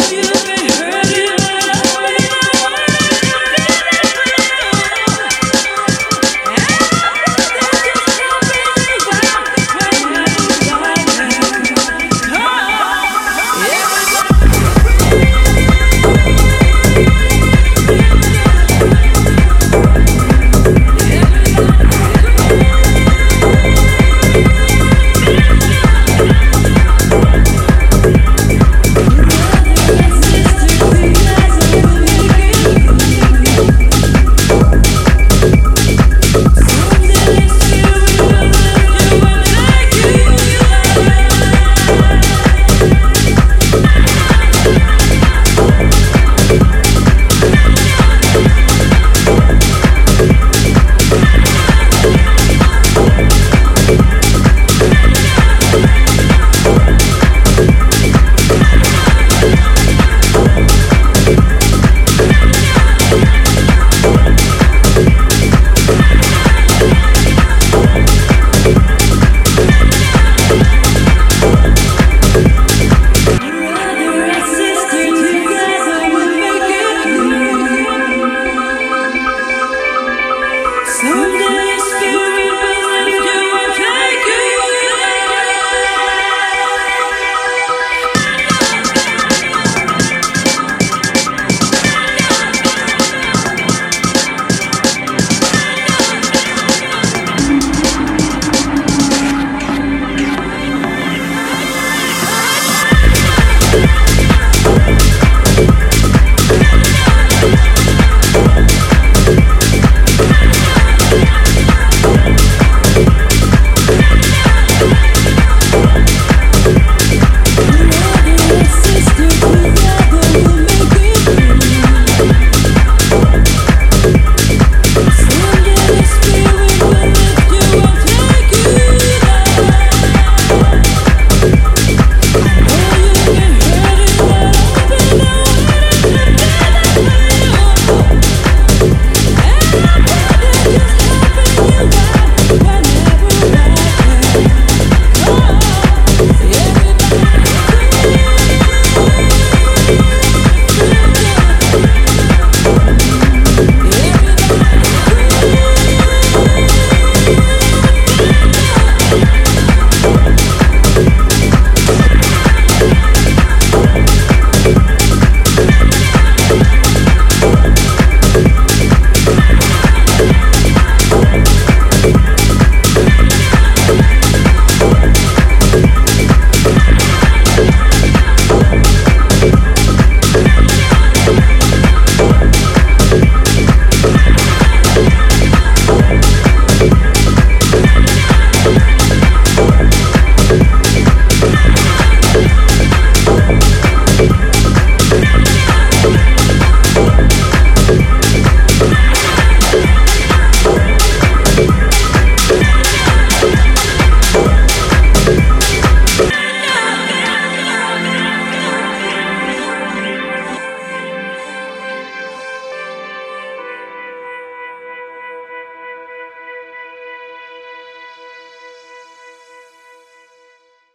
you.